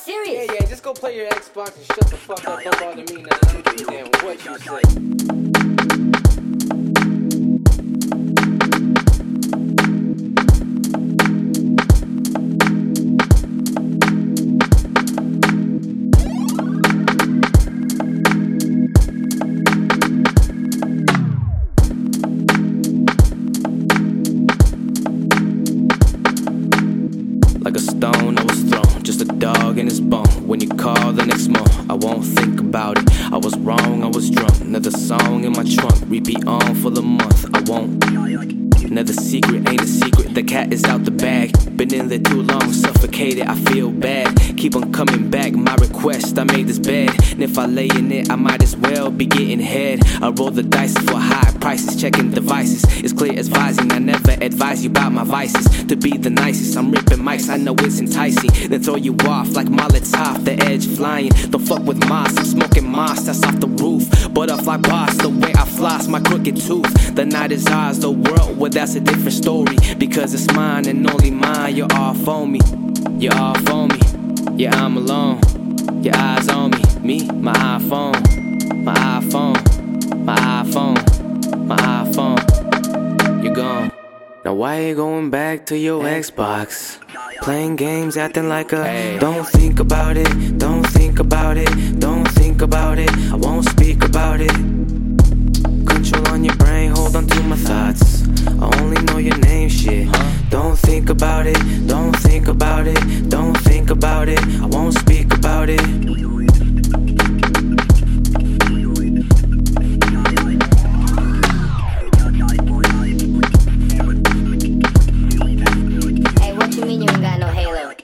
serious. Yeah, yeah, just go play your Xbox and shut the fuck up. Bother me now. I don't give a damn what you say. Just a dog in his bone. When you call the next month, I won't think about it. I was wrong, I was drunk. Another song in my trunk, repeat on for the month. I won't. Another secret ain't a secret, the cat is out the bag. Been in there too long, suffocated, I feel bad. Keep on coming back, my request, I made this bed. And if I lay in it, I might as well be getting head. I roll the dice for high prices, checking devices. It's clear as advising, I never advise you about my vices. To be the nicest, I'm ripping mics, I know it's enticing. Then throw you off like Molotov, the edge flying. Don't fuck with moss, I'm smoking moss, that's off the roof. Butterfly boss, the way I floss, my crooked tooth. The night is ours, the world, well, that's a different story. Because it's mine and only mine, for me. You're all for me. Yeah, I'm alone. Your eyes on me. Me, my iPhone. My iPhone. My iPhone. My iPhone. You're gone. Now why you going back to your Xbox? Playing games, acting like a Don't think about it, don't think about it, don't think about it I won't speak about it Control on your brain, hold on to my thoughts I only know your name, shit Don't think about it, got no halo?